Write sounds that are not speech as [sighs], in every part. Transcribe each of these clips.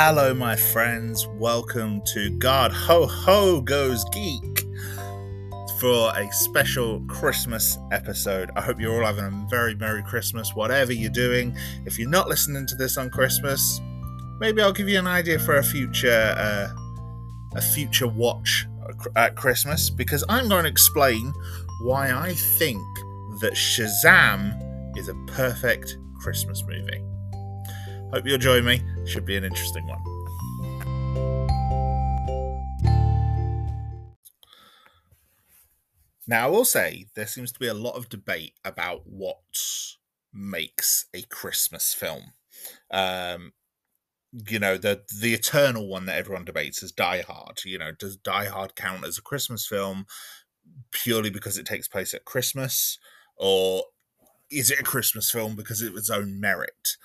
Hello, my friends. Welcome to Garhdo Ho Ho Goes Geek for a special Christmas episode. I hope you're all having a very Merry Christmas, whatever you're doing. If you're not listening to this on Christmas, maybe I'll give you an idea for a future uh, a future watch at Christmas because I'm going to explain why I think that Shazam is a perfect Christmas movie. Hope you'll join me. Should be an interesting one. Now, I will say there seems to be a lot of debate about what makes a Christmas film. Um, you know, the the eternal one that everyone debates is Die Hard. You know, does Die Hard count as a Christmas film purely because it takes place at Christmas, or is it a Christmas film because of its own merit?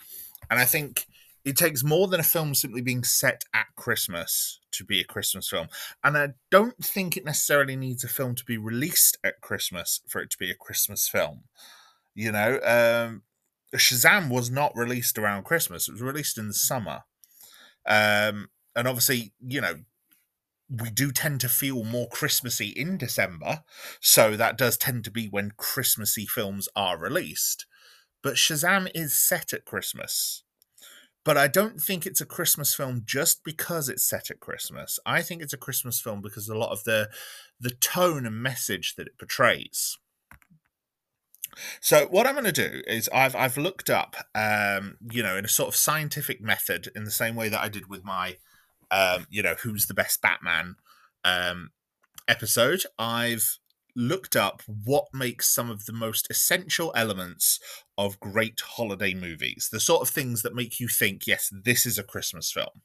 And I think it takes more than a film simply being set at Christmas to be a Christmas film. And I don't think it necessarily needs a film to be released at Christmas for it to be a Christmas film. You know, um, Shazam was not released around Christmas, it was released in the summer. Um, and obviously, you know, we do tend to feel more Christmassy in December. So that does tend to be when Christmassy films are released. But Shazam is set at Christmas. But I don't think it's a Christmas film just because it's set at Christmas. I think it's a Christmas film because a lot of the the tone and message that it portrays. So what I'm going to do is I've I've looked up, um, you know, in a sort of scientific method, in the same way that I did with my, um, you know, who's the best Batman um, episode. I've looked up what makes some of the most essential elements of great holiday movies, the sort of things that make you think, yes, this is a Christmas film.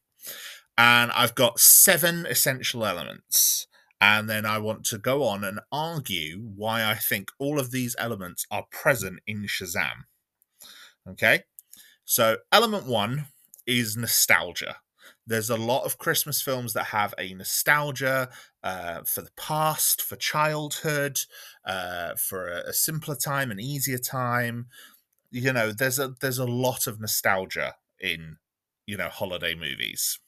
And I've got seven essential elements. And then I want to go on and argue why I think all of these elements are present in Shazam. Okay. So, element one is nostalgia. There's a lot of Christmas films that have a nostalgia uh, for the past, for childhood, uh, for a, a simpler time, an easier time. You know, there's a there's a lot of nostalgia in you know holiday movies.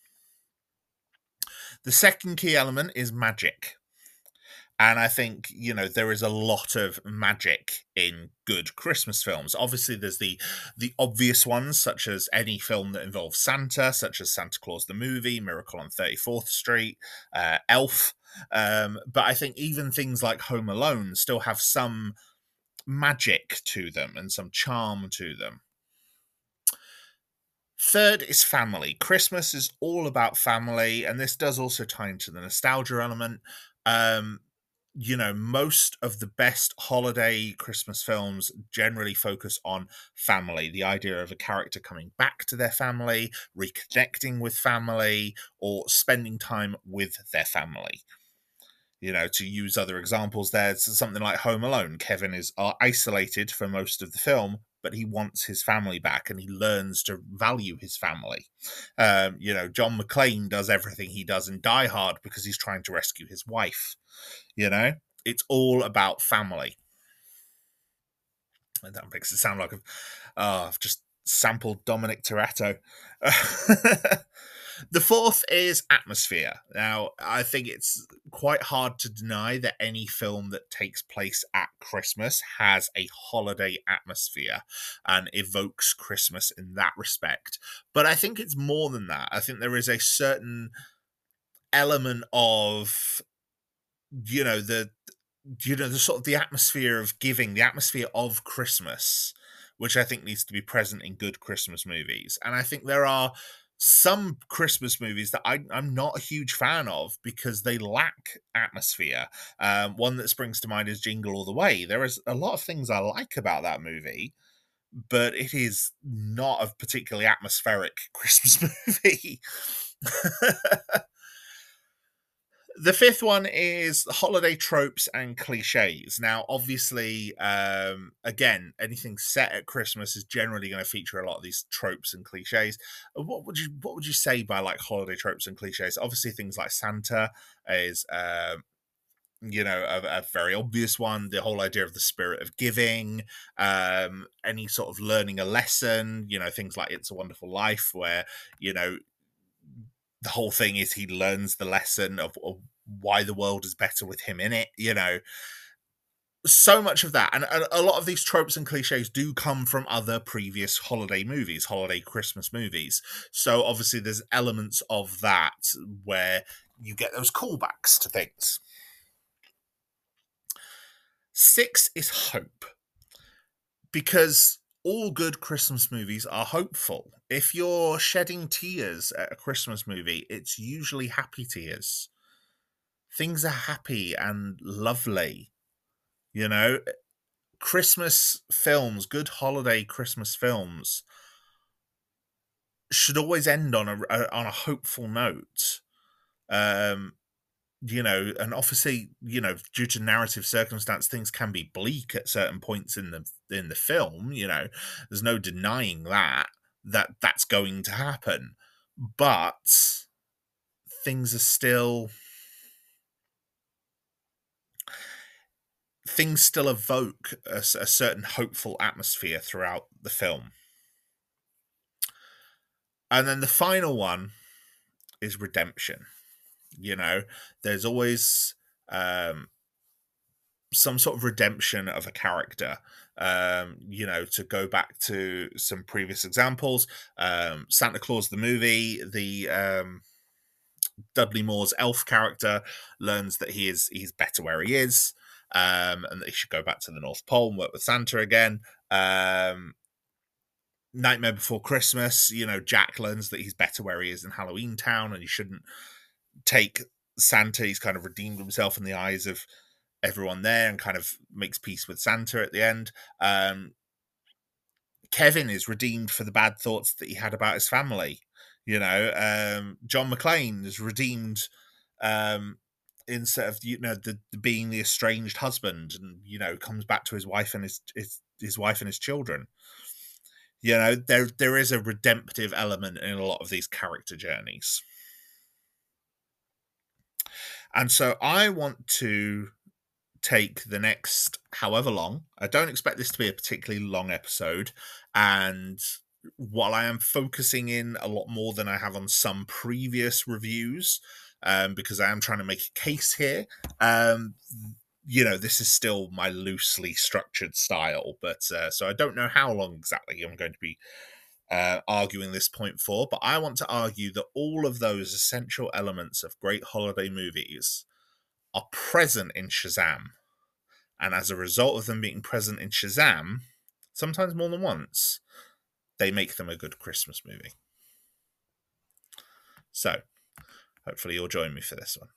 The second key element is magic. And I think, you know, there is a lot of magic in good Christmas films. Obviously, there's the the obvious ones, such as any film that involves Santa, such as Santa Claus the movie, Miracle on 34th Street, uh, Elf. Um, but I think even things like Home Alone still have some magic to them and some charm to them. Third is family. Christmas is all about family, and this does also tie into the nostalgia element. Um, you know, most of the best holiday Christmas films generally focus on family, the idea of a character coming back to their family, reconnecting with family, or spending time with their family. You know, to use other examples, there's something like Home Alone. Kevin is uh, isolated for most of the film, but he wants his family back and he learns to value his family. Um, you know, John McClane does everything he does in Die Hard because he's trying to rescue his wife. You know, it's all about family. And that makes it sound like I've, oh, I've just sampled Dominic Toretto. [laughs] the fourth is atmosphere. Now, I think it's quite hard to deny that any film that takes place at Christmas has a holiday atmosphere and evokes Christmas in that respect. But I think it's more than that. I think there is a certain element of you know the you know the sort of the atmosphere of giving the atmosphere of christmas which i think needs to be present in good christmas movies and i think there are some christmas movies that I, i'm not a huge fan of because they lack atmosphere. Um, one that springs to mind is jingle all the way. There is a lot of things i like about that movie but it is not a particularly atmospheric [laughs] christmas movie [laughs] the fifth one is holiday tropes and cliches. Now, obviously, um, again, anything set at Christmas is generally going to feature a lot of these tropes and cliches. Uh, what would you What would you say by like holiday tropes and cliches? Obviously, things like Santa is. Um, you know a, a, very obvious one the whole idea of the spirit of giving um any sort of learning a lesson you know things like it's a wonderful life where you know the whole thing is he learns the lesson of, of why the world is better with him in it. You know, so much of that and a, lot of these tropes and cliches do come from other previous holiday movies holiday christmas movies. So obviously there's elements of that where you get those callbacks to things. Six is hope. Because all good christmas movies are hopeful. If you're shedding tears at a christmas movie it's usually happy tears. Things are happy and lovely you know, Christmas films, good holiday Christmas films, should always end on a, a on a hopeful note. Um, you know, and obviously, you know, due to narrative circumstance, things can be bleak at certain points in the in the film. You know, there's no denying that that that's going to happen, but things are still things still evoke a, a certain hopeful atmosphere throughout the film. And then the final one is redemption. You know, there's always um, some sort of redemption of a character. Um, you know, to go back to some previous examples, um, Santa Claus the movie, the um, Dudley Moore's elf character learns that he is he's better where he is um, and that he should go back to the North Pole and work with Santa again. Um, Nightmare Before Christmas, you know, Jack learns that he's better where he is in Halloween Town and he shouldn't take Santa. He's kind of redeemed himself in the eyes of everyone there and kind of makes peace with Santa at the end. Um, Kevin is redeemed for the bad thoughts that he had about his family. You know, um, John McClane is redeemed um, instead of you know the, the, being the estranged husband and you know comes back to his wife and his, his his wife and his children you know there there is a redemptive element in a lot of these character journeys and so i want to take the next however long i don't expect this to be a particularly long episode and while i am focusing in a lot more than i have on some previous reviews um, because I am trying to make a case here. Um, you know, this is still my loosely structured style, but uh, so I don't know how long exactly I'm going to be uh, arguing this point for, but I want to argue that all of those essential elements of great holiday movies are present in Shazam. And as a result of them being present in Shazam, sometimes more than once, they make them a good Christmas movie. So, hopefully you'll join me for this one.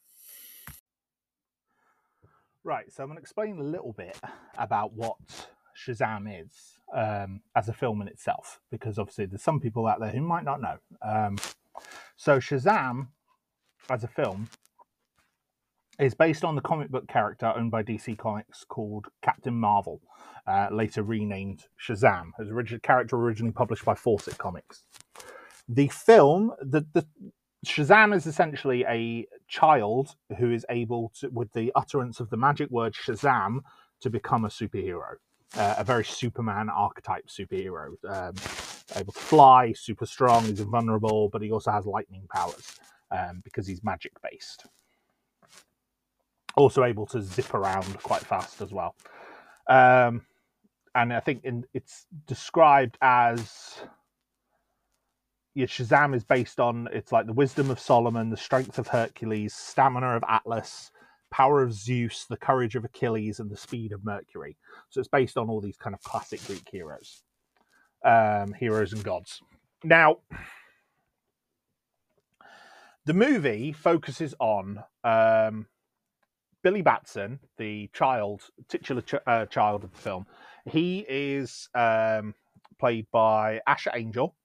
Right, so I'm going to explain a little bit about what Shazam is um, as a film in itself, because obviously there's some people out there who might not know. Um, so Shazam, as a film, is based on the comic book character owned by DC Comics called Captain Marvel, uh, later renamed Shazam, as original character originally published by Fawcett Comics. The film, the, the Shazam is essentially a child who is able to, with the utterance of the magic word Shazam, to become a superhero. Uh, a very Superman archetype superhero. Um, able to fly, super strong, he's invulnerable, but he also has lightning powers um, because he's magic based. Also able to zip around quite fast as well. Um, and I think in, it's described as your Shazam is based on it's like the wisdom of Solomon, the strength of Hercules, stamina of Atlas, power of Zeus, the courage of Achilles, and the speed of Mercury. So it's based on all these kind of classic Greek heroes, um, heroes and gods. Now, the movie focuses on um, Billy Batson, the child, titular ch- uh, child of the film. He is um, played by Asher Angel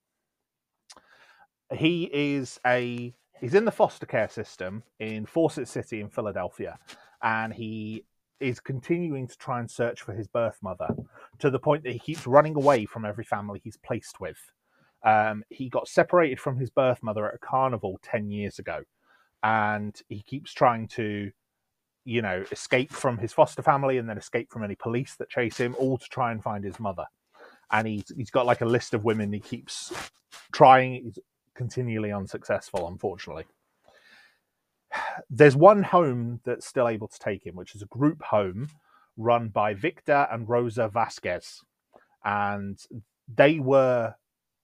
he is a he's in the foster care system in Fawcett City in Philadelphia, and he is continuing to try and search for his birth mother to the point that he keeps running away from every family he's placed with. Um, he got separated from his birth mother at a carnival 10 years ago, and he keeps trying to, you know, escape from his foster family and then escape from any police that chase him, all to try and find his mother. And he's, he's got like a list of women he keeps trying, he's continually unsuccessful, unfortunately. There's one home that's still able to take him, which is a group home run by Victor and Rosa Vasquez. And they were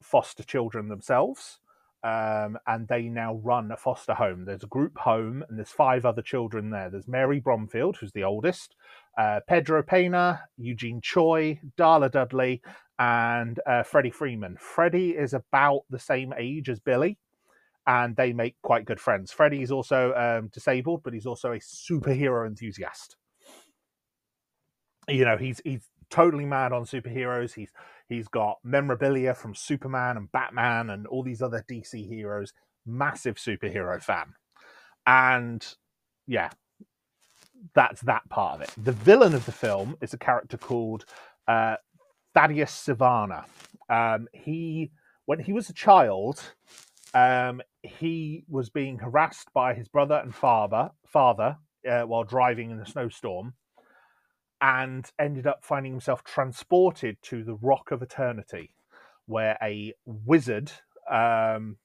foster children themselves. Um, and they now run a foster home. There's a group home, and there's five other children there. There's Mary Bromfield, who's the oldest, uh, Pedro Pena, Eugene Choi, Darla Dudley, and uh, Freddie Freeman. Freddie is about the same age as Billy, and they make quite good friends. Freddie is also um, disabled, but he's also a superhero enthusiast. You know, he's he's totally mad on superheroes. He's he's got memorabilia from Superman and Batman and all these other DC heroes. Massive superhero fan, and yeah, that's that part of it. The villain of the film is a character called uh, Thaddeus Sivana. Um, he, when he was a child, um, he was being harassed by his brother and father, father uh, while driving in a snowstorm, and ended up finding himself transported to the Rock of Eternity, where a wizard um,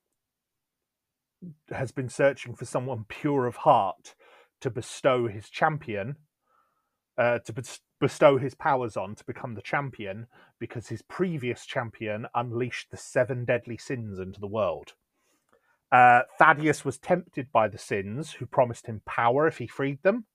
has been searching for someone pure of heart to bestow his champion, uh, to bestow his powers on to become the champion, because his previous champion unleashed the seven deadly sins into the world. Uh, Thaddeus was tempted by the sins, who promised him power if he freed them.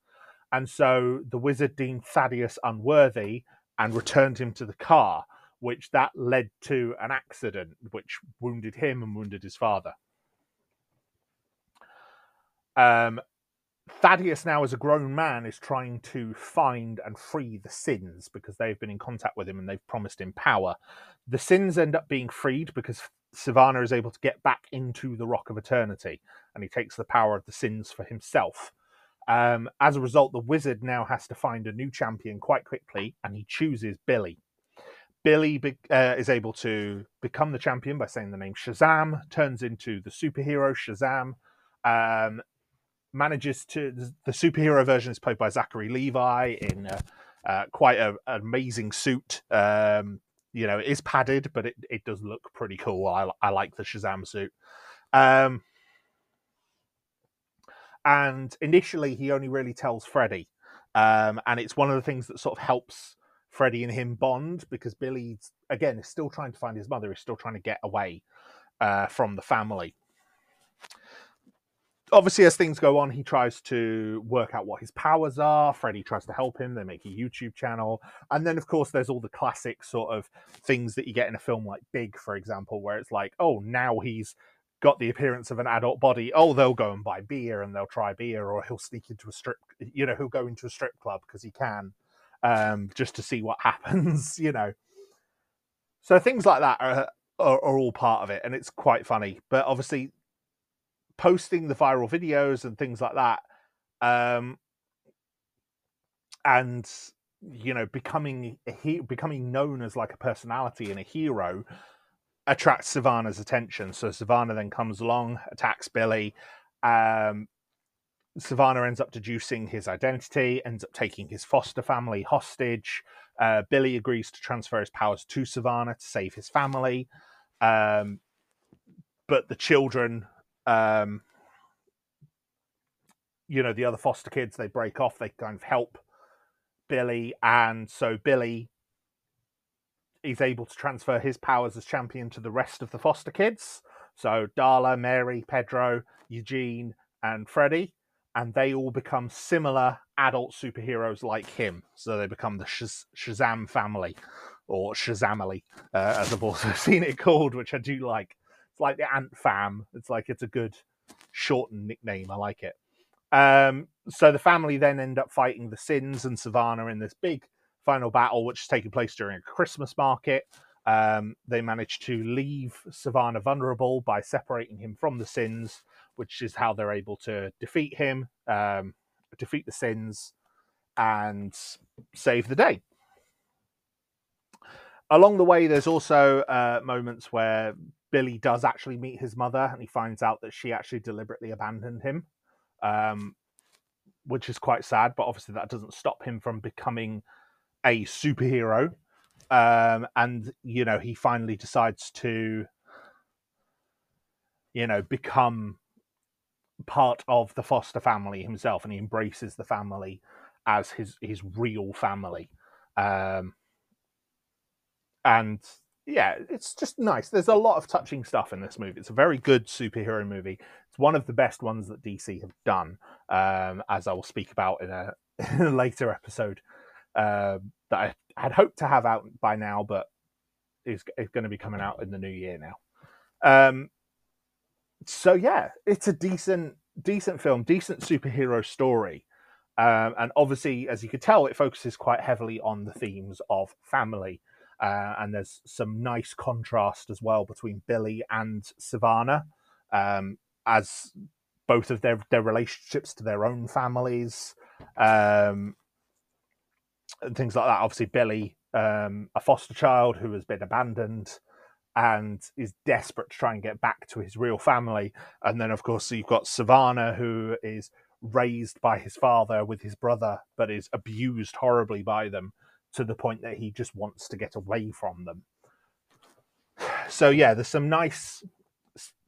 And so the wizard deemed Thaddeus unworthy and returned him to the car, which that led to an accident which wounded him and wounded his father. Um, Thaddeus, now as a grown man, is trying to find and free the sins because they've been in contact with him and they've promised him power. The sins end up being freed because Sivana is able to get back into the Rock of Eternity and he takes the power of the sins for himself. Um, as a result, the wizard now has to find a new champion quite quickly and he chooses Billy. Billy be- uh, is able to become the champion by saying the name Shazam, turns into the superhero Shazam, um, manages to the superhero version is played by Zachary Levi in uh, uh, quite a, an amazing suit. Um, you know, it is padded, but it, it does look pretty cool. I, I like the Shazam suit. Um, and initially, he only really tells Freddy, um, and it's one of the things that sort of helps Freddy and him bond because Billy, again, is still trying to find his mother. Is still trying to get away uh, from the family obviously, as things go on, he tries to work out what his powers are. Freddy tries to help him. They make a YouTube channel. And then, of course, there's all the classic sort of things that you get in a film like Big, for example, where it's like, oh, now he's got the appearance of an adult body. Oh, they'll go and buy beer and they'll try beer, or he'll sneak into a strip, you know, he'll go into a strip club because he can, um, just to see what [laughs] happens, you know. So things like that are, are, are all part of it, and it's quite funny. But obviously, posting the viral videos and things like that um and you know becoming he- becoming known as like a personality and a hero attracts Sivana's attention so Sivana then comes along attacks Billy um Sivana ends up deducing his identity, ends up taking his foster family hostage. Uh, Billy agrees to transfer his powers to Sivana to save his family. Um, but the children um, you know, the other foster kids, they break off, they kind of help Billy. And so Billy is able to transfer his powers as champion to the rest of the foster kids. So Darla, Mary, Pedro, Eugene, and Freddie. And they all become similar adult superheroes like him. So they become the Shaz- Shazam family or Shazamily, uh, as I've also [laughs] seen it called, which I do like. It's like the Ant Fam. It's like it's a good shortened nickname. I like it. Um, so the family then end up fighting the Sins and Sivana in this big final battle, which is taking place during a Christmas market. Um, they manage to leave Sivana vulnerable by separating him from the Sins, which is how they're able to defeat him, um, defeat the Sins, and save the day. Along the way, there's also uh, moments where Billy does actually meet his mother, and he finds out that she actually deliberately abandoned him, um, which is quite sad. But obviously, that doesn't stop him from becoming a superhero. Um, and you know, he finally decides to you know, become part of the foster family himself, and he embraces the family as his his real family. Um, and yeah, it's just nice. There's a lot of touching stuff in this movie. It's a very good superhero movie. It's one of the best ones that DC have done, um, as I will speak about in a, in [laughs] a later episode uh, that I had hoped to have out by now, but is, going to be coming out in the new year now. Um, so yeah, it's a decent, decent film, decent superhero story. Um, and obviously, as you could tell, it focuses quite heavily on the themes of family uh, and there's some nice contrast as well between Billy and Sivana, um, as both of their their relationships to their own families, um, and things like that. Obviously, Billy, um, a foster child who has been abandoned and is desperate to try and get back to his real family, and then of course you've got Sivana who is raised by his father with his brother, but is abused horribly by them to the point that he just wants to get away from them. So yeah, there's some nice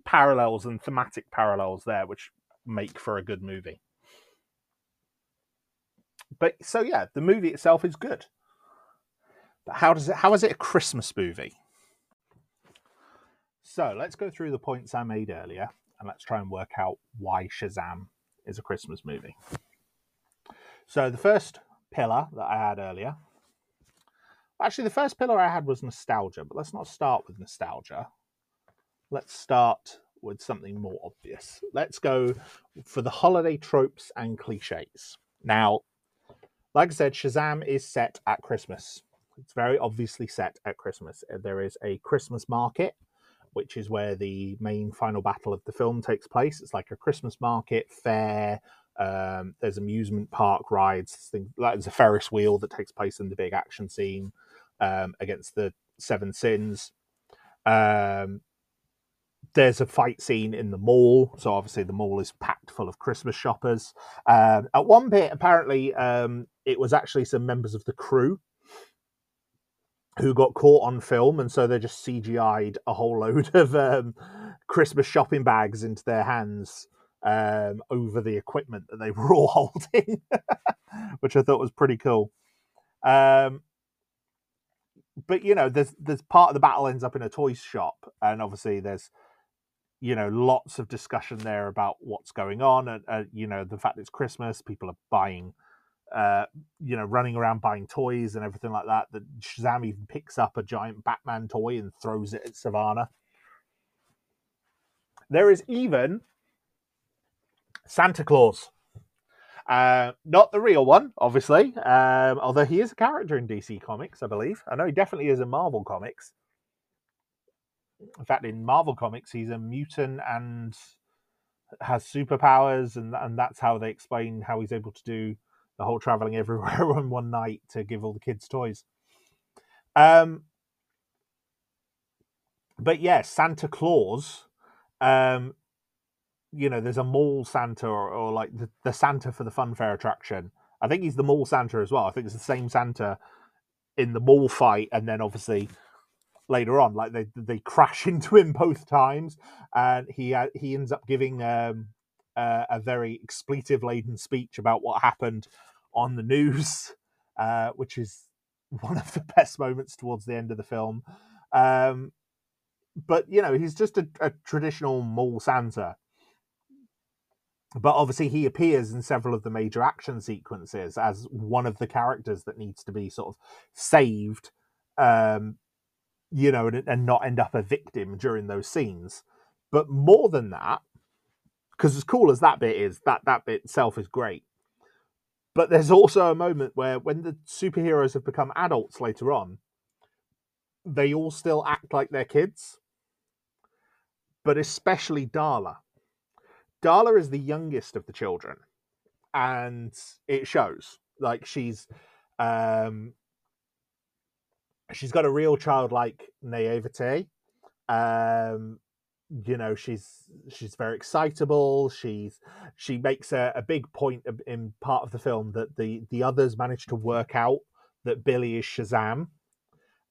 parallels and thematic parallels there, which make for a good movie. But so yeah, the movie itself is good. But how does it? How is it a Christmas movie? So let's go through the points I made earlier, and let's try and work out why Shazam is a Christmas movie. So the first pillar that I had earlier Actually, the first pillar I had was nostalgia, but let's not start with nostalgia. Let's start with something more obvious. Let's go for the holiday tropes and cliches. Now, like I said, Shazam is set at Christmas. It's very obviously set at Christmas. Uh, there is a Christmas market, which is where the main final battle of the film takes place. It's like a Christmas market fair. Um, there's amusement park rides. Things, like there's a Ferris wheel that takes place in the big action scene um, against the Seven Sins. Um, there's a fight scene in the mall, so obviously the mall is packed full of Christmas shoppers. Um, at one bit, apparently, um, it was actually some members of the crew who got caught on film, and so they just CGI'd a whole load [laughs] of um, Christmas shopping bags into their hands um, over the equipment that they were [laughs] all holding, [laughs] which I thought was pretty cool. Um, but you know, there's there's part of the battle ends up in a toy shop, and obviously there's you know lots of discussion there about what's going on, and uh, you know the fact it's Christmas, people are buying, uh, you know, running around buying toys and everything like that. That Shazam even picks up a giant Batman toy and throws it at Sivana. There is even Santa Claus. Uh, not the real one, obviously, um, although he is a character in DC Comics, I believe. I know he definitely is in Marvel Comics. In fact, in Marvel Comics, he's a mutant and has superpowers, and and that's how they explain how he's able to do the whole traveling [laughs] everywhere on one night to give all the kids toys. Um, but yes, yeah, Santa Claus um, you know, there's a mall Santa or, or like the, the Santa for the fun fair attraction. I think he's the mall Santa as well. I think it's the same Santa in the mall fight, and then obviously later on, like they they crash [laughs] into him both times, and he uh, he ends up giving um, uh, a very expletive laden speech about what happened on the news, [laughs] uh, which is one of the [laughs] best moments towards the end of the film. Um, but you know, he's just a, a traditional mall Santa but obviously he appears in several of the major action sequences as one of the characters that needs to be sort of saved um you know and, and not end up a victim during those scenes. But more than that because as cool as that bit is that that bit itself is great. But there's also a moment where when the superheroes have become adults later on they all still act like they're kids. But especially darla Darla is the youngest of the children, and it shows. Like she's, um, she's got a real childlike naivete. Um, you know, she's she's very excitable. She's she makes a, a big point in part of the film that the the others managed to work out that Billy is Shazam,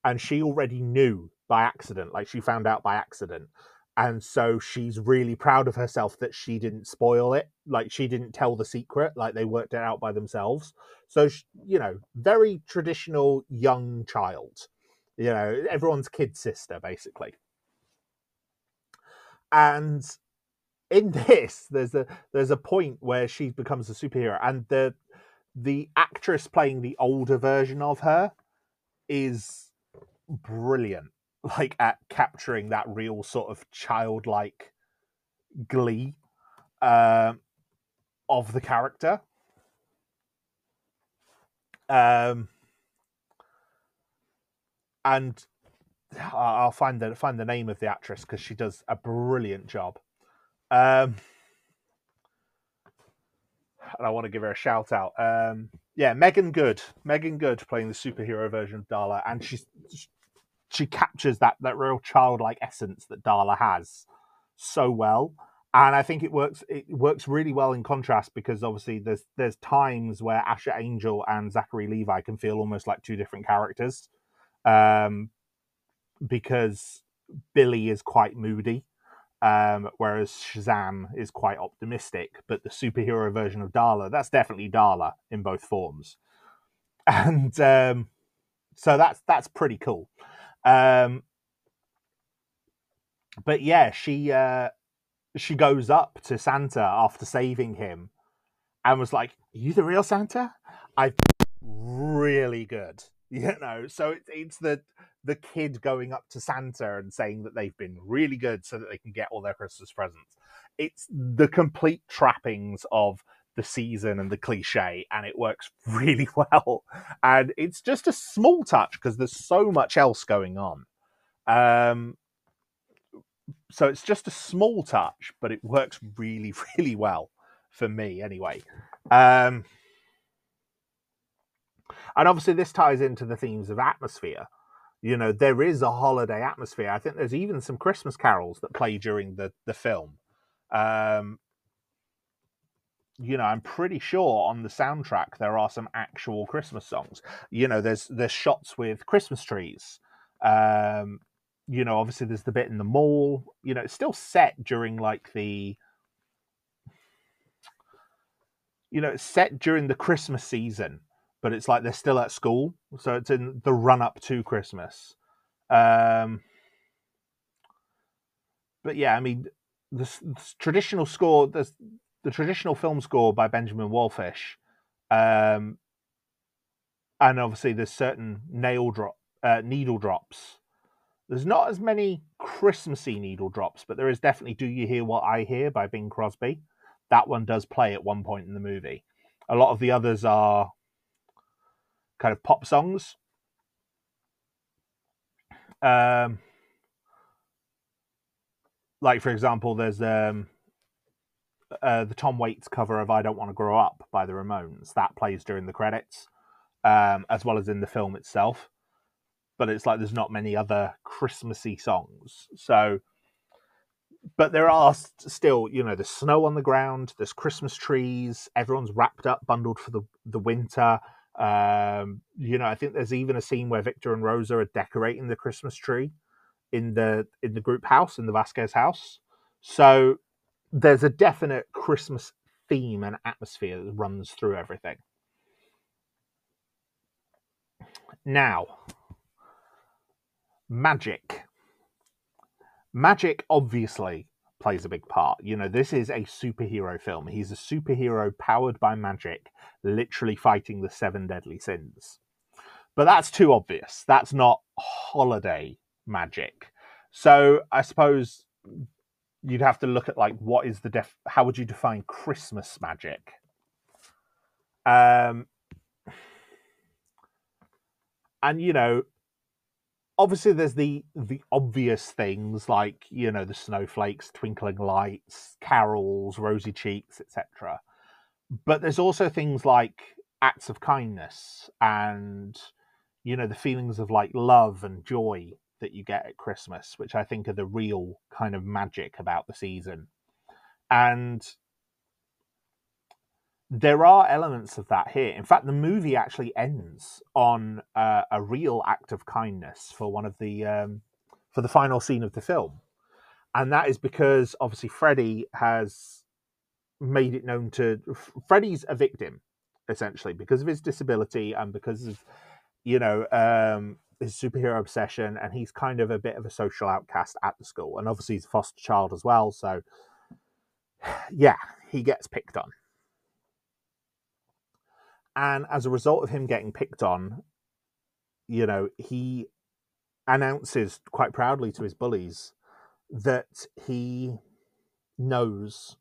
and she already knew by accident. Like she found out by accident and so she's really proud of herself that she didn't spoil it. Like she didn't tell the secret like they worked it out by themselves. So you know very traditional young child you know everyone's kid sister basically. And in [laughs] this there's a there's a point where she becomes a superhero and the the actress playing the older version of her is brilliant like at capturing that real sort of childlike glee uh, of the character. Um, and I'll find the find the name of the actress because she does a brilliant job. Um, and I want to give her a shout out. Um, yeah, Meagan Good, Meagan Good playing the superhero version of Darla, and she's she captures that that real childlike essence that Darla has so well. And I think it works. It works really well in contrast because obviously there's there's times where Asher Angel and Zachary Levi can feel almost like two different characters, um, because Billy is quite moody, um, whereas Shazam is quite optimistic. But the superhero version of Darla, that's definitely Darla in both forms, [laughs] and um, so that's that's pretty cool. Um, but yeah, she uh, she goes up to Santa after saving him, and was like, "Are you the real Santa? I really good." [laughs] You know, so it's it's the the kid going up to Santa and saying that they've been really good so that they can get all their Christmas presents. It's the complete trappings of the season and the cliche, and it works [laughs] really well. And it's just a small touch because there's so much else going on. Um, so it's just a small touch, but it works really, [laughs] really well for me anyway. Um, and obviously, this ties into the themes of atmosphere. You know, there is a holiday atmosphere. I think there's even some Christmas carols that play during the the film. Um, you know, I'm pretty sure on the soundtrack there are some actual Christmas songs. You know, there's there's shots with Christmas trees. Um, you know, obviously there's the bit in the mall. You know, it's still set during like the you know, it's set during the Christmas season, but it's like they're still at school, so it's in the run up to Christmas. Um, but yeah, I mean, the, the traditional score, there's the traditional film score by Benjamin Wallfisch, um, and obviously there's certain nail drop uh, needle drops. There's not as many Christmassy needle drops, but there is definitely "Do You Hear What I Hear" by Bing Crosby. That one does play at one point in the movie. A lot of the others are kind of pop songs. Um, like for example, there's um, uh, the Tom Waits cover of "I Don't Want to Grow Up" by the Ramones. That plays during the credits, um, as well as in the film itself. But it's like there's not many other Christmassy songs. So, but there are still, you know, there's snow on the ground, there's Christmas trees, everyone's wrapped up, bundled for the the winter. Um, you know, I think there's even a scene where Victor and Rosa are decorating the Christmas tree in the in the group house in the Vasquez house. So there's a definite Christmas theme and atmosphere that runs through everything. Now, magic. Magic obviously plays a big part. You know, this is a superhero film. He's a superhero powered by magic, literally fighting the seven deadly sins. But that's too obvious. That's not holiday magic. So I suppose you'd have to look at like what is the def how would you define christmas magic? Um and you know obviously there's the the obvious things like you know the snowflakes twinkling lights carols rosy cheeks etc but there's also things like acts of kindness and you know the feelings of like love and joy that you get at Christmas, which I think are the real kind of magic about the season. And there are elements of that here. In fact, the movie actually ends on uh, a real act of kindness for one of the um, for the final scene of the film, and that is because obviously Freddy has made it known to Freddy's a victim essentially because of his disability and because of you know um his superhero obsession and he's kind of a bit of a social outcast at the school and obviously he's a foster child as well so [sighs] yeah he gets picked on. And as a result of him getting picked on you know he announces quite proudly to his bullies that he knows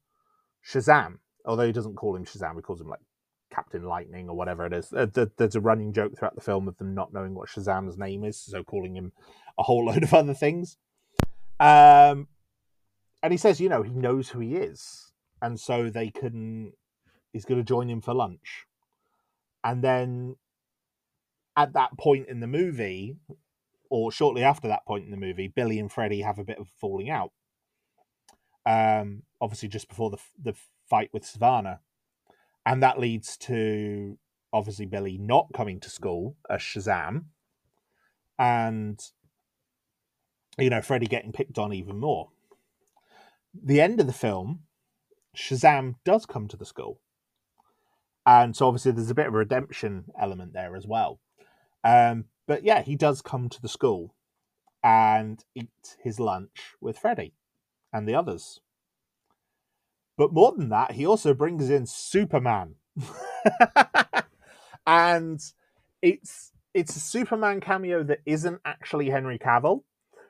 Shazam, although he doesn't call him Shazam, he calls him like Captain Lightning or whatever it is. There's a running joke throughout the film of them not knowing what Shazam's name is, so calling him a whole load of other things. Um, and he says, you know, he knows who he is, and so they can. He's going to join him for lunch, and then at that point in the movie, or shortly after that point in the movie, Billy and Freddy have a bit of falling out. Um, obviously, just before the the fight with Sivana, and that leads to obviously Billy not coming to school as Shazam, and you know Freddy getting picked on even more. The end of the film, Shazam does come to the school, and so obviously there's a bit of a redemption element there as well. Um, but yeah, he does come to the school and eat his lunch with Freddy and the others. But more than that, he also brings in Superman. [laughs] and it's it's a Superman cameo that isn't actually Henry Cavill.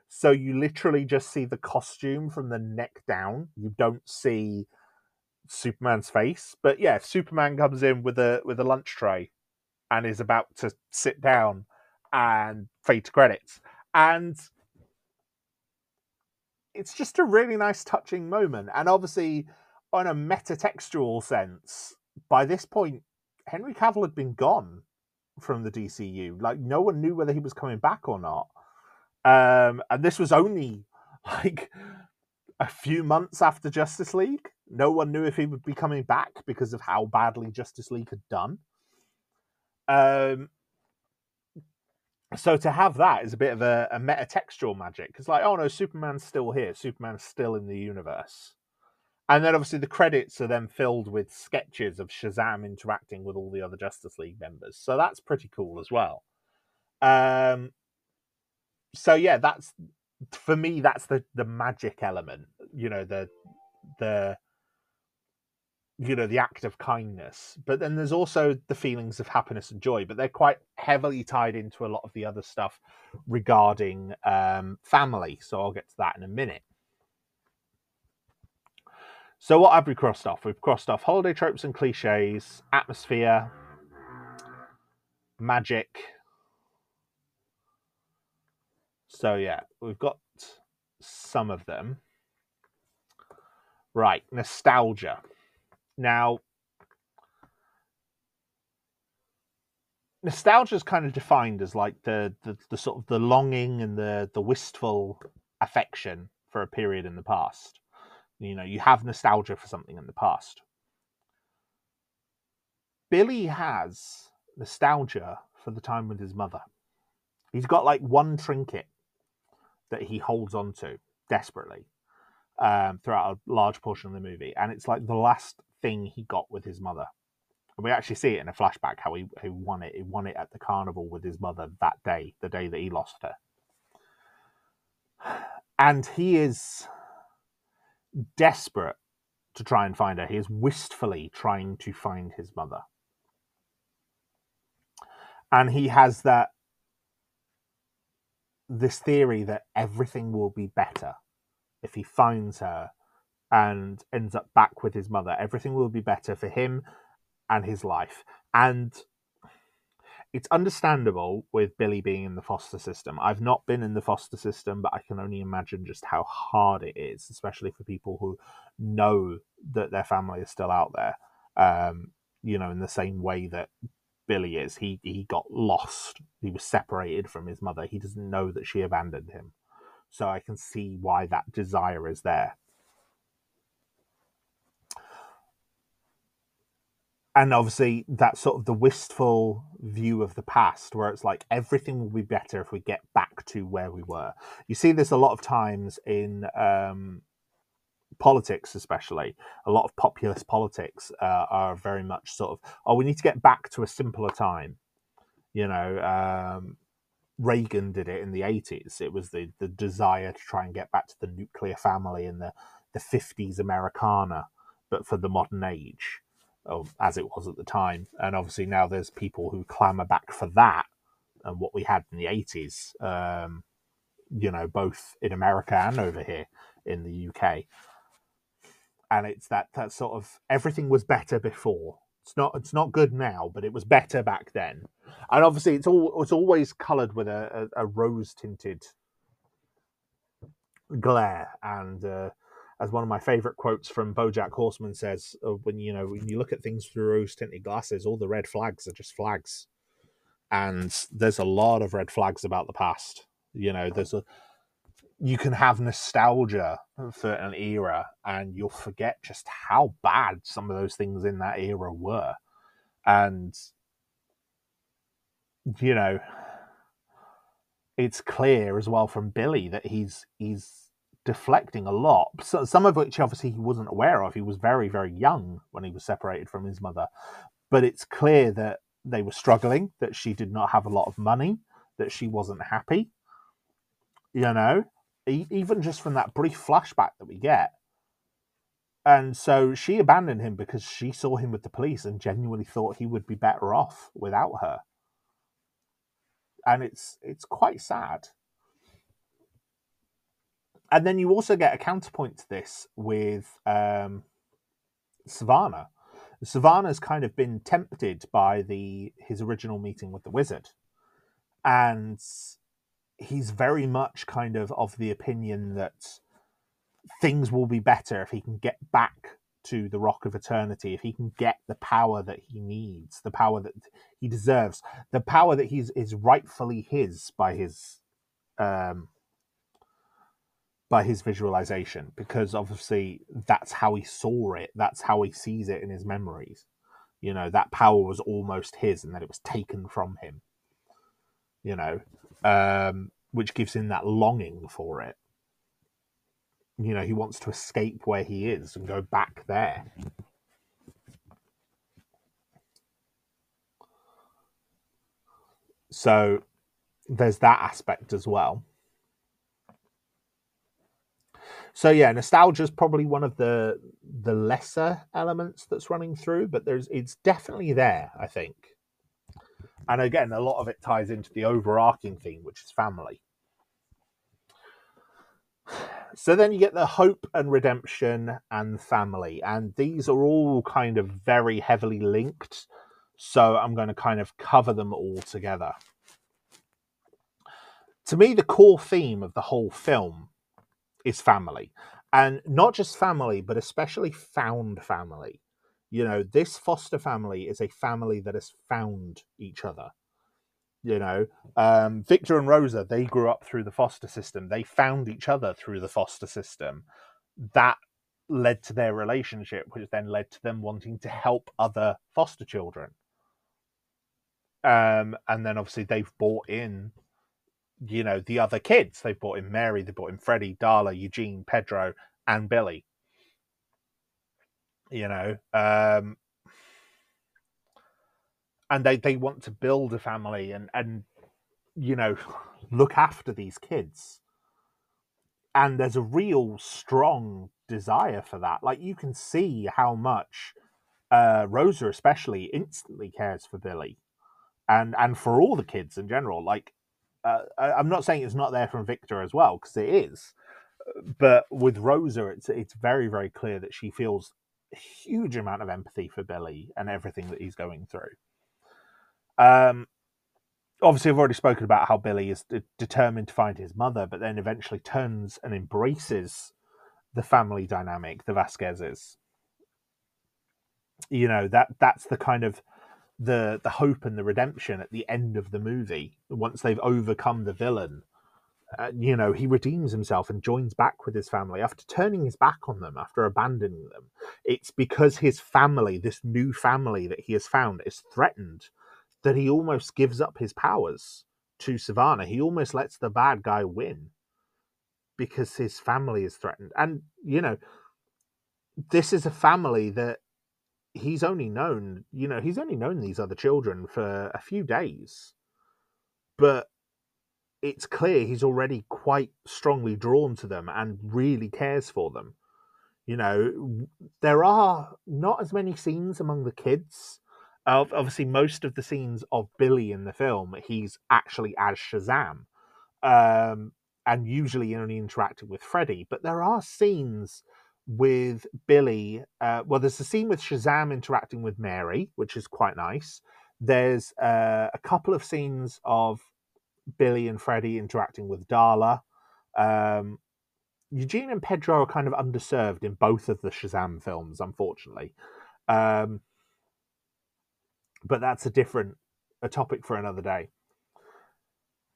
So you literally just see the costume from the neck down. You don't see Superman's face. But yeah, if Superman comes in with a with a lunch tray and is about to sit down and fade to credits. And it's just a really nice touching moment. And obviously on a metatextual sense, by this point, Henry Cavill had been gone from the DCU. Like no one knew whether he was coming back or not. Um, and this was only [laughs] like a few months after Justice League. No one knew if he would be coming back because of how badly Justice League had done. Um, so to have that is a bit of a, a metatextual magic. It's like, oh no, Superman's still here. Superman's still in the universe. And then obviously the credits are then filled with sketches of Shazam interacting with all the other Justice League members. So that's pretty cool as well. Um, so yeah, that's for me. That's the the magic element. You know the the you know the act of kindness but then there's also the feelings of happiness and joy but they're quite heavily tied into a lot of the other stuff regarding um, family so i'll get to that in a minute so what have we crossed off? We've crossed off holiday tropes and cliches, atmosphere, magic. So yeah, we've got some of them. Right, nostalgia. Now, nostalgia is kind of defined as like the, the the sort of the longing and the the wistful affection for a period in the past. You know, you have nostalgia for something in the past. Billy has nostalgia for the time with his mother. He's got like one trinket that he holds on to desperately um, throughout a large portion of the movie, and it's like the last thing he got with his mother. And we actually see it in a flashback how he, he won it. He won it at the carnival with his mother that day, the day that he lost her. And he is desperate to try and find her. He is wistfully trying to find his mother. And he has that this theory that everything will be better if he finds her and ends up back with his mother. Everything will be better for him and his life. And it's understandable with Billy being in the foster system. I've not been in the foster system, but I can only imagine just how hard it is, especially for people who know that their family is still out there. Um, you know, in the same way that Billy is. He he got lost. He was separated from his mother. He doesn't know that she abandoned him. So I can see why that desire is there. And obviously that's sort of the wistful view of the past where it's like everything will be better if we get back to where we were. You see this a lot of times in um, politics especially. A lot of populist politics uh, are very much sort of oh we need to get back to a simpler time. You know um, reagan did it in the 80s it was the, the desire to try and get back to the nuclear family in the, the 50s americana but for the modern age as it was at the time. And obviously now there's people who clamour back for that and what we had in the 80s, um, you know, both in America and over here in the UK. And it's that that sort of everything was better before. It's not it's not good now, but it was better back then. And obviously it's all it's always coloured with a, a, a rose tinted glare and uh, as one of my favorite quotes from BoJack Horseman says, uh, "When you know when you look at things through rose-tinted glasses, all the red flags are just flags." And there's a lot of red flags about the past. You know, there's a you can have nostalgia for an era, and you'll forget just how bad some of those things in that era were. And you know, it's clear as well from Billy that he's he's deflecting a lot. So, some of which obviously he wasn't aware of. He was very, very young when he was separated from his mother. But it's clear that they were struggling, that she did not have a lot of money, that she wasn't happy. You know, even just from that brief flashback that we get. And so she abandoned him because she saw him with the police and genuinely thought he would be better off without her. And it's it's quite sad and then you also get a counterpoint to this with um, Sivana. Sivana's kind of been tempted by the his original meeting with the wizard, and he's very much kind of of the opinion that things will be better if he can get back to the rock of eternity if he can get the power that he needs the power that he deserves the power that he's is rightfully his by his um by his visualization because obviously that's how he saw it that's how he sees it in his memories. You know that power was almost his and that it was taken from him. You know um, which gives him that longing for it. You know he wants to escape where he is and go back there. So there's that aspect as well so yeah, nostalgia is probably one of the the lesser elements that's running through, but there's it's definitely there, I think. And again, a lot of it ties into the overarching theme, which is family. [sighs] So then you get the hope and redemption and family, and these are all kind of very heavily linked. So I'm going to kind of cover them all together. To me, the core theme of the whole film is family. And not just family, but especially found family. You know, this foster family is a family that has found each other. You know, um, Victor and Rosa, they grew up through the foster system. They found each other through the foster system. That led to their relationship, which then led to them wanting to help other foster children. Um, and then obviously they've bought in you know the other kids. They brought in Mary, they brought in Freddie, Darla, Eugene, Pedro, and Billy. You know, um, and they they want to build a family and and you know [laughs] look after these kids. And there's a real strong desire for that. Like you can see how much uh, Rosa, especially, instantly cares for Billy, and and for all the kids in general. Like uh, I'm not saying it's not there from Victor as well because it is, but with Rosa, it's it's very very clear that she feels a huge amount of empathy for Billy and everything that he's going through. Um, obviously, I've already spoken about how Billy is de- determined to find his mother, but then eventually turns and embraces the family dynamic, the Vasquezes. You know that that's the kind of the the hope and the redemption at the end of the movie once they've overcome the villain uh, you know, he redeems himself and joins back with his family after turning his back on them, after abandoning them. It's because his family, this new family that he has found, is threatened that he almost gives up his powers to Sivana He almost lets the bad guy win because his family is threatened. And, you know, this is a family that he's only known, you know, he's only known these other children for a few days. But it's clear he's already quite strongly drawn to them and really cares for them. You know, there are not as many scenes among the kids. obviously, most of the scenes of Billy in the film, he's actually as Shazam, um, and usually only interacting with Freddy. But there are scenes with Billy. Uh, well, there's a scene with Shazam interacting with Mary, which is quite nice. There's uh, a couple of scenes of Billy and Freddy interacting with Darla. Um, Eugene and Pedro are kind of underserved in both of the Shazam films, unfortunately. Um, but that's a different a topic for another day.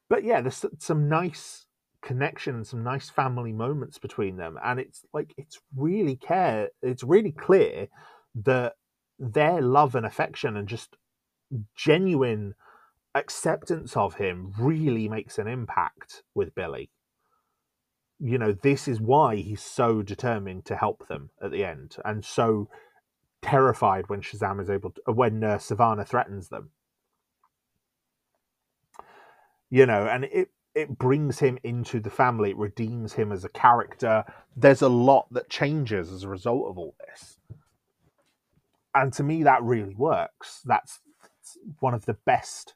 But yeah, there's some nice connection and some nice family moments between them, and it's like it's really care. It's really clear that their love and affection and just genuine acceptance of him really makes an impact with Billy. You know, this is why he's so determined to help them at the end and so terrified when Shazam is able to, when uh, Sivana threatens them. You know, and it it brings him into the family, it redeems him as a character. There's a lot that changes as a result of all this. And to me, that really works. That's one of the best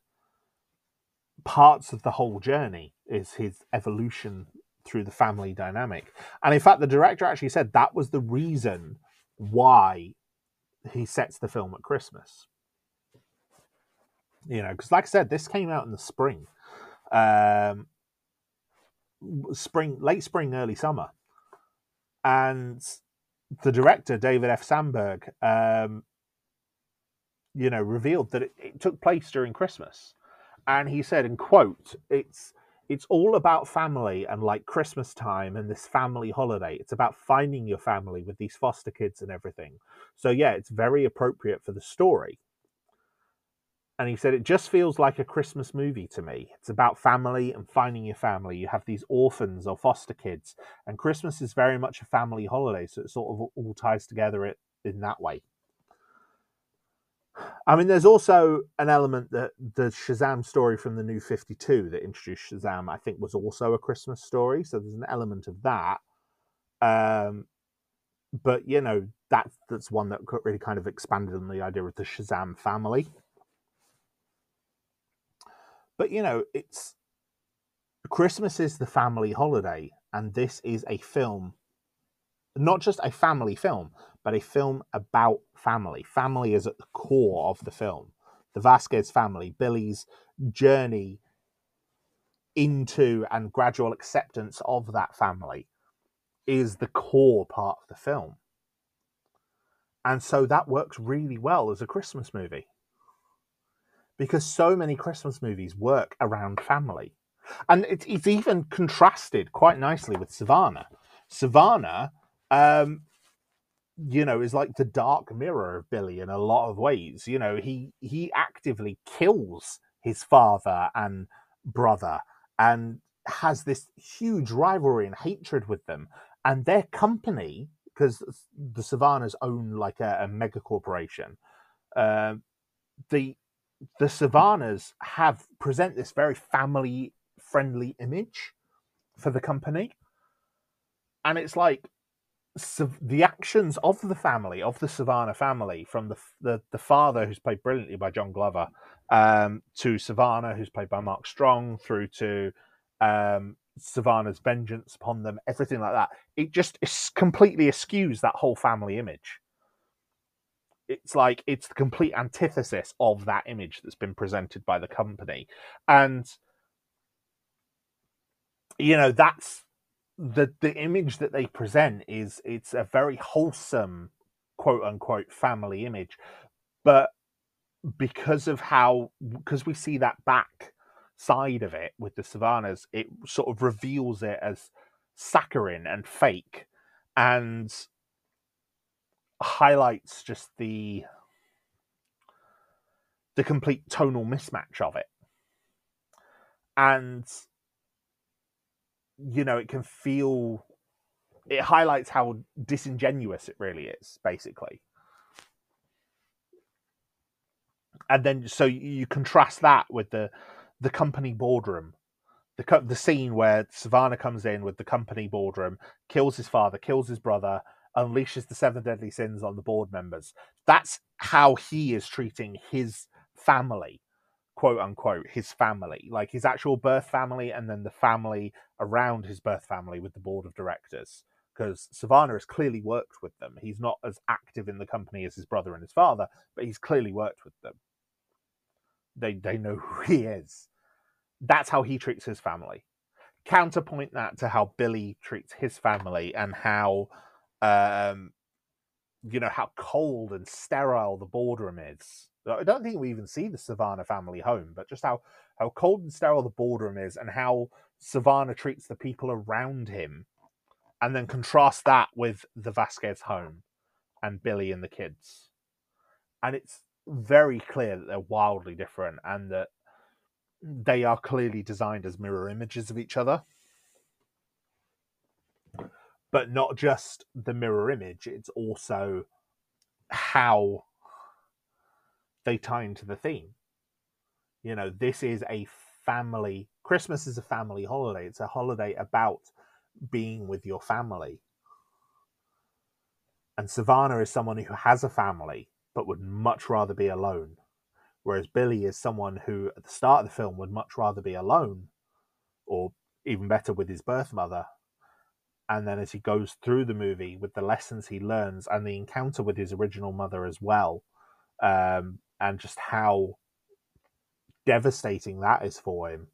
parts of the whole journey is his evolution through the family dynamic. And in fact, the director actually said that was the reason why he sets the film at Christmas. You know, because like I said, this came out in the spring, um, spring, late spring, early summer, and the director David F. Sandberg, um, you know, revealed that it, it took place during Christmas and he said, and quote, it's it's all about family and like Christmas time and this family holiday. It's about finding your family with these foster kids and everything. So yeah, it's very appropriate for the story. And he said, it just feels like a Christmas movie to me. It's about family and finding your family. You have these orphans or foster kids, and Christmas is very much a family holiday. So it sort of all ties together it in that way. I mean, there's also an element that the Shazam story from the New 52 that introduced Shazam, I think, was also a Christmas story. So there's an element of that. Um, but, you know, that, that's one that really kind of expanded on the idea of the Shazam family. But, you know, it's Christmas is the family holiday, and this is a film, not just a family film, but a film about family. Family is at the core of the film. The Vasquez family, Billy's journey into and gradual acceptance of that family is the core part of the film. And so that works really well as a Christmas movie. Because so many Christmas movies work around family. And it's even contrasted quite nicely with Sivana. Sivana, um, you know, is like the dark mirror of Billy in a lot of ways. You know, he he actively kills his father and brother and has this huge rivalry and hatred with them. And their company, because the Sivanas own like a, a mega corporation, uh, the the Sivanas have present this very family friendly image for the company. And it's like the actions of the family of the Sivana family, from the the, the father who's played brilliantly by John Glover, um, to Sivana, who's played by Mark Strong, through to um, Sivana's vengeance upon them, everything like that. It just completely eschews that whole family image. It's like it's the complete antithesis of that image that's been presented by the company, and you know that's the the image that they present is it's a very wholesome quote unquote family image. But because of how because we see that back side of it with the Sivana's, it sort of reveals it as saccharine and fake. And highlights just the the complete tonal mismatch of it. And you know, it can feel it highlights how disingenuous it really is, basically. And then so you contrast that with the the company boardroom the the scene where Sivana comes in with the company boardroom, kills his father, kills his brother, unleashes the seven deadly sins on the board members. That's how he is treating his family, quote unquote, his family, like his actual birth family, and then the family around his birth family with the board of directors. Because Sivana has clearly worked with them. He's not as active in the company as his brother and his father, but he's clearly worked with them. They they know [laughs] who he is that's how he treats his family. Counterpoint that to how Billy treats his family and how, um, you know, how cold and sterile the boardroom is. I don't think we even see the Sivana family home, but just how how cold and sterile the boardroom is, and how Sivana treats the people around him, and then contrast that with the Vasquez home and Billy and the kids, and it's very clear that they're wildly different, and that they are clearly designed as mirror images of each other. But not just the mirror image, it's also how they tie into the theme. You know, this is a family, Christmas is a family holiday. It's a holiday about being with your family. And Sivana is someone who has a family but would much rather be alone Whereas Billy is someone who, at the start of the film, would much rather be alone, or even better, with his birth mother. And then as he goes through the movie with the lessons he learns and the encounter with his original mother as well, um, and just how devastating that is for him.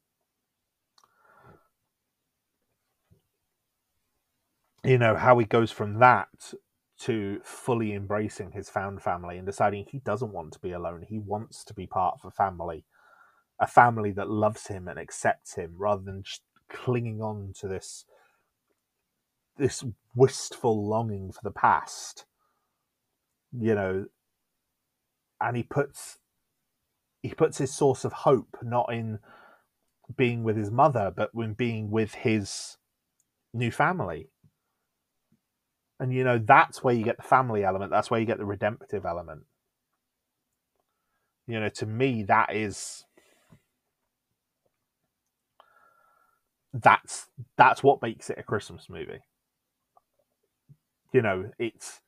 You know, how he goes from that to fully embracing his found family and deciding he doesn't want to be alone. He wants to be part of a family, a family that loves him and accepts him, rather than just clinging on to this this wistful longing for the past. You know, and he puts he puts his source of hope not in being with his mother, but in being with his new family and you know, that's where you get the family element, that's where you get the redemptive element. You know, to me, that is that's that's what makes it a Christmas movie. You know, it's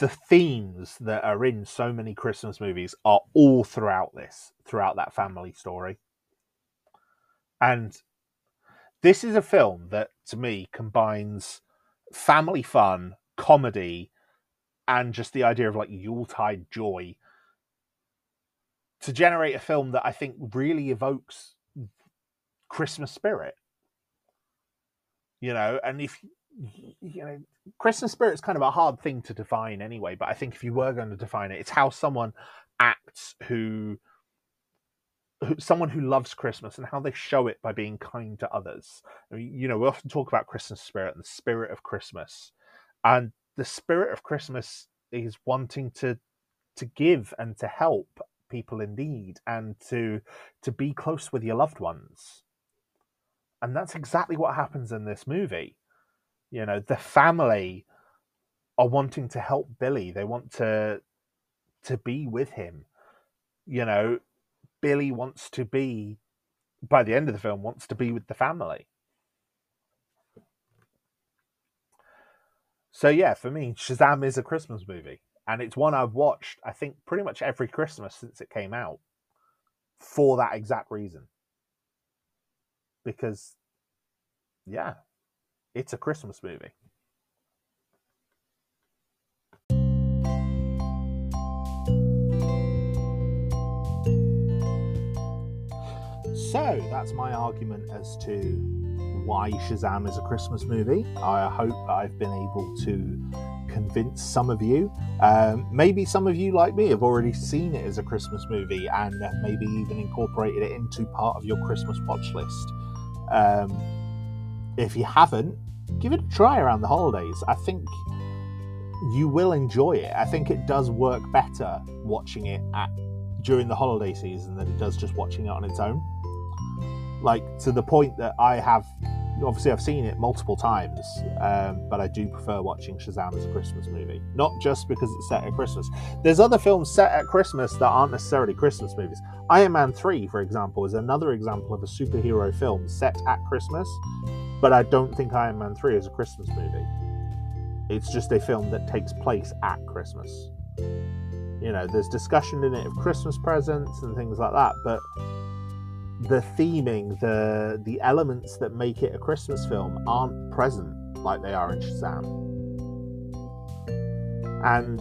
the themes that are in so many Christmas movies are all throughout this, throughout that family story. And this is a film that to me combines family fun, comedy, and just the idea of like Yuletide joy to generate a film that I think really evokes Christmas spirit. You know, and if you know, Christmas spirit is kind of a hard thing to define anyway, but I think if you were going to define it, it's how someone acts who someone who loves Christmas and how they show it by being kind to others. I mean, you know, we often talk about Christmas spirit and the spirit of Christmas, and the spirit of Christmas is wanting to to give and to help people in need and to to be close with your loved ones. And that's exactly what happens in this movie. You know, the family are wanting to help Billy. They want to to be with him. You know, Billy wants to be, by the end of the film, wants to be with the family. So yeah, for me, Shazam is a Christmas movie, and it's one I've watched. I think pretty much every Christmas since it came out, for that exact reason. Because, yeah, it's a Christmas movie. So that's my argument as to why Shazam is a Christmas movie. I hope I've been able to convince some of you. Um, maybe some of you, like me, have already seen it as a Christmas movie and maybe even incorporated it into part of your Christmas watch list. Um, if you haven't, give it a try around the holidays. I think you will enjoy it. I think it does work better watching it at during the holiday season than it does just watching it on its own. Like to the point that I have obviously I've seen it multiple times, um, but I do prefer watching Shazam as a Christmas movie. Not just because it's set at Christmas. There's other films set at Christmas that aren't necessarily Christmas movies. Iron Man 3, for example, is another example of a superhero film set at Christmas, but I don't think Iron Man 3 is a Christmas movie. It's just a film that takes place at Christmas. You know, there's discussion in it of Christmas presents and things like that, but the theming, the the elements that make it a Christmas film aren't present like they are in Shazam. And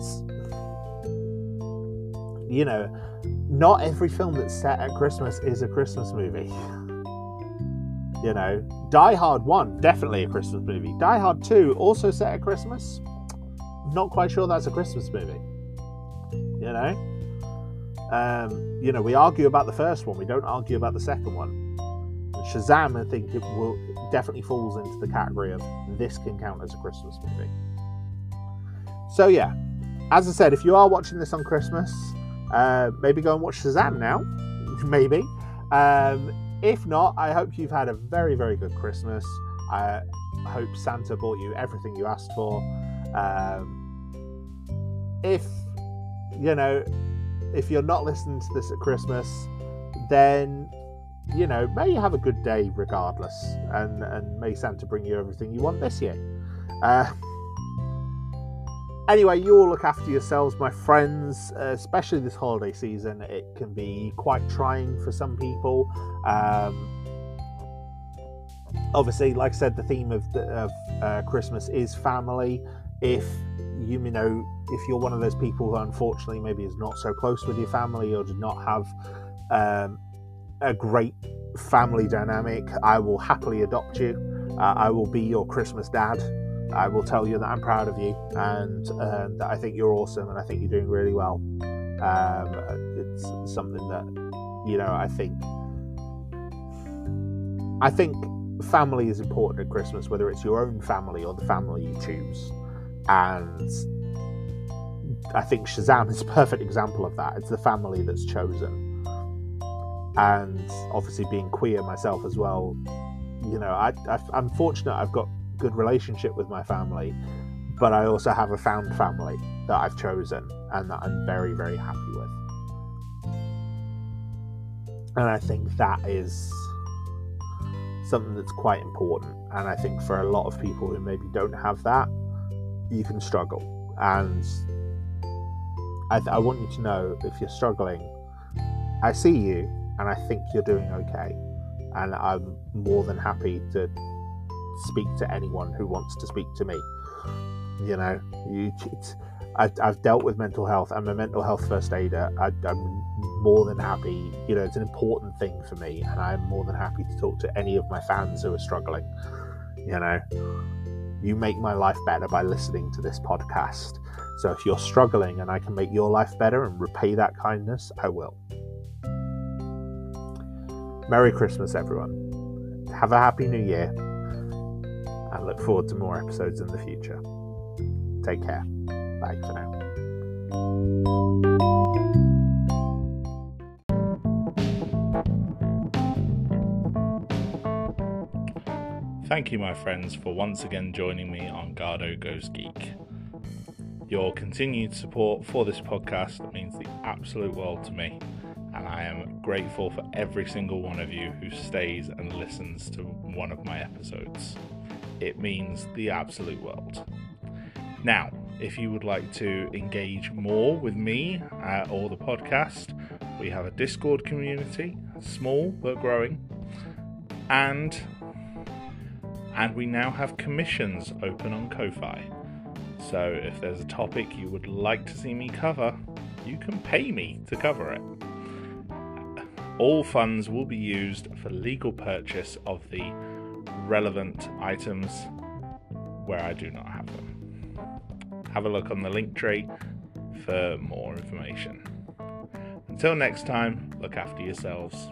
you know, not every film that's set at Christmas is a Christmas movie. [laughs] You know, Die Hard 1, definitely a Christmas movie. Die Hard 2, also set at Christmas. Not quite sure that's a Christmas movie. You know? Um, you know, we argue about the first one, we don't argue about the second one. Shazam, I think, it will it definitely falls into the category of this can count as a Christmas movie. So yeah, as I said, if you are watching this on Christmas, uh, maybe go and watch Shazam now. [laughs] maybe. Um, if not, I hope you've had a very, very good Christmas. I hope Santa bought you everything you asked for. Um, if you know if you're not listening to this at Christmas, then you know, may you have a good day regardless, and and may Santa bring you everything you want this year. Uh, anyway, you all look after yourselves, my friends, especially this holiday season. It can be quite trying for some people. Um, obviously, like I said, the theme of, the, of uh, Christmas is family. If you know if you're one of those people who unfortunately maybe is not so close with your family or did not have um, a great family dynamic, I will happily adopt you. Uh, I will be your Christmas dad. I will tell you that I'm proud of you and uh, that I think you're awesome and I think you're doing really well. Um, it's something that you know I think I think family is important at Christmas, whether it's your own family or the family you choose and I think Shazam is a perfect example of that. It's the family that's chosen, and obviously being queer myself as well. You know, I, I I'm fortunate. I've got good relationship with my family, but I also have a found family that I've chosen and that I'm very very happy with. And I think that is something that's quite important. And I think for a lot of people who maybe don't have that, you can struggle. And I, I want you to know if you're struggling, I see you and I think you're doing okay. And I'm more than happy to speak to anyone who wants to speak to me. You know, you, I, have dealt with mental health. I'm a mental health first aider. I, I'm more than happy. You know, it's an important thing for me, and I'm more than happy to talk to any of my fans who are struggling. You know, you make my life better by listening to this podcast. So if you're struggling and I can make your life better and repay that kindness, I will. Merry Christmas, everyone. Have a happy new year. Look forward to more episodes in the future. Take care. Bye for now. Thank you, my friends, for once again joining me on Garhdo Goes Geek. Your continued support for this podcast means the absolute world to me, and I am grateful for every single one of you who stays and listens to one of my episodes. It means the absolute world. Now, if you would like to engage more with me uh, or the podcast, we have a Discord community, small but growing, and and we now have commissions open on Ko-Fi. So if there's a topic you would like to see me cover, you can pay me to cover it. All funds will be used for legal purchase of the relevant items where I do not have them. have a look on the link tree for more information. Until next time, look after yourselves.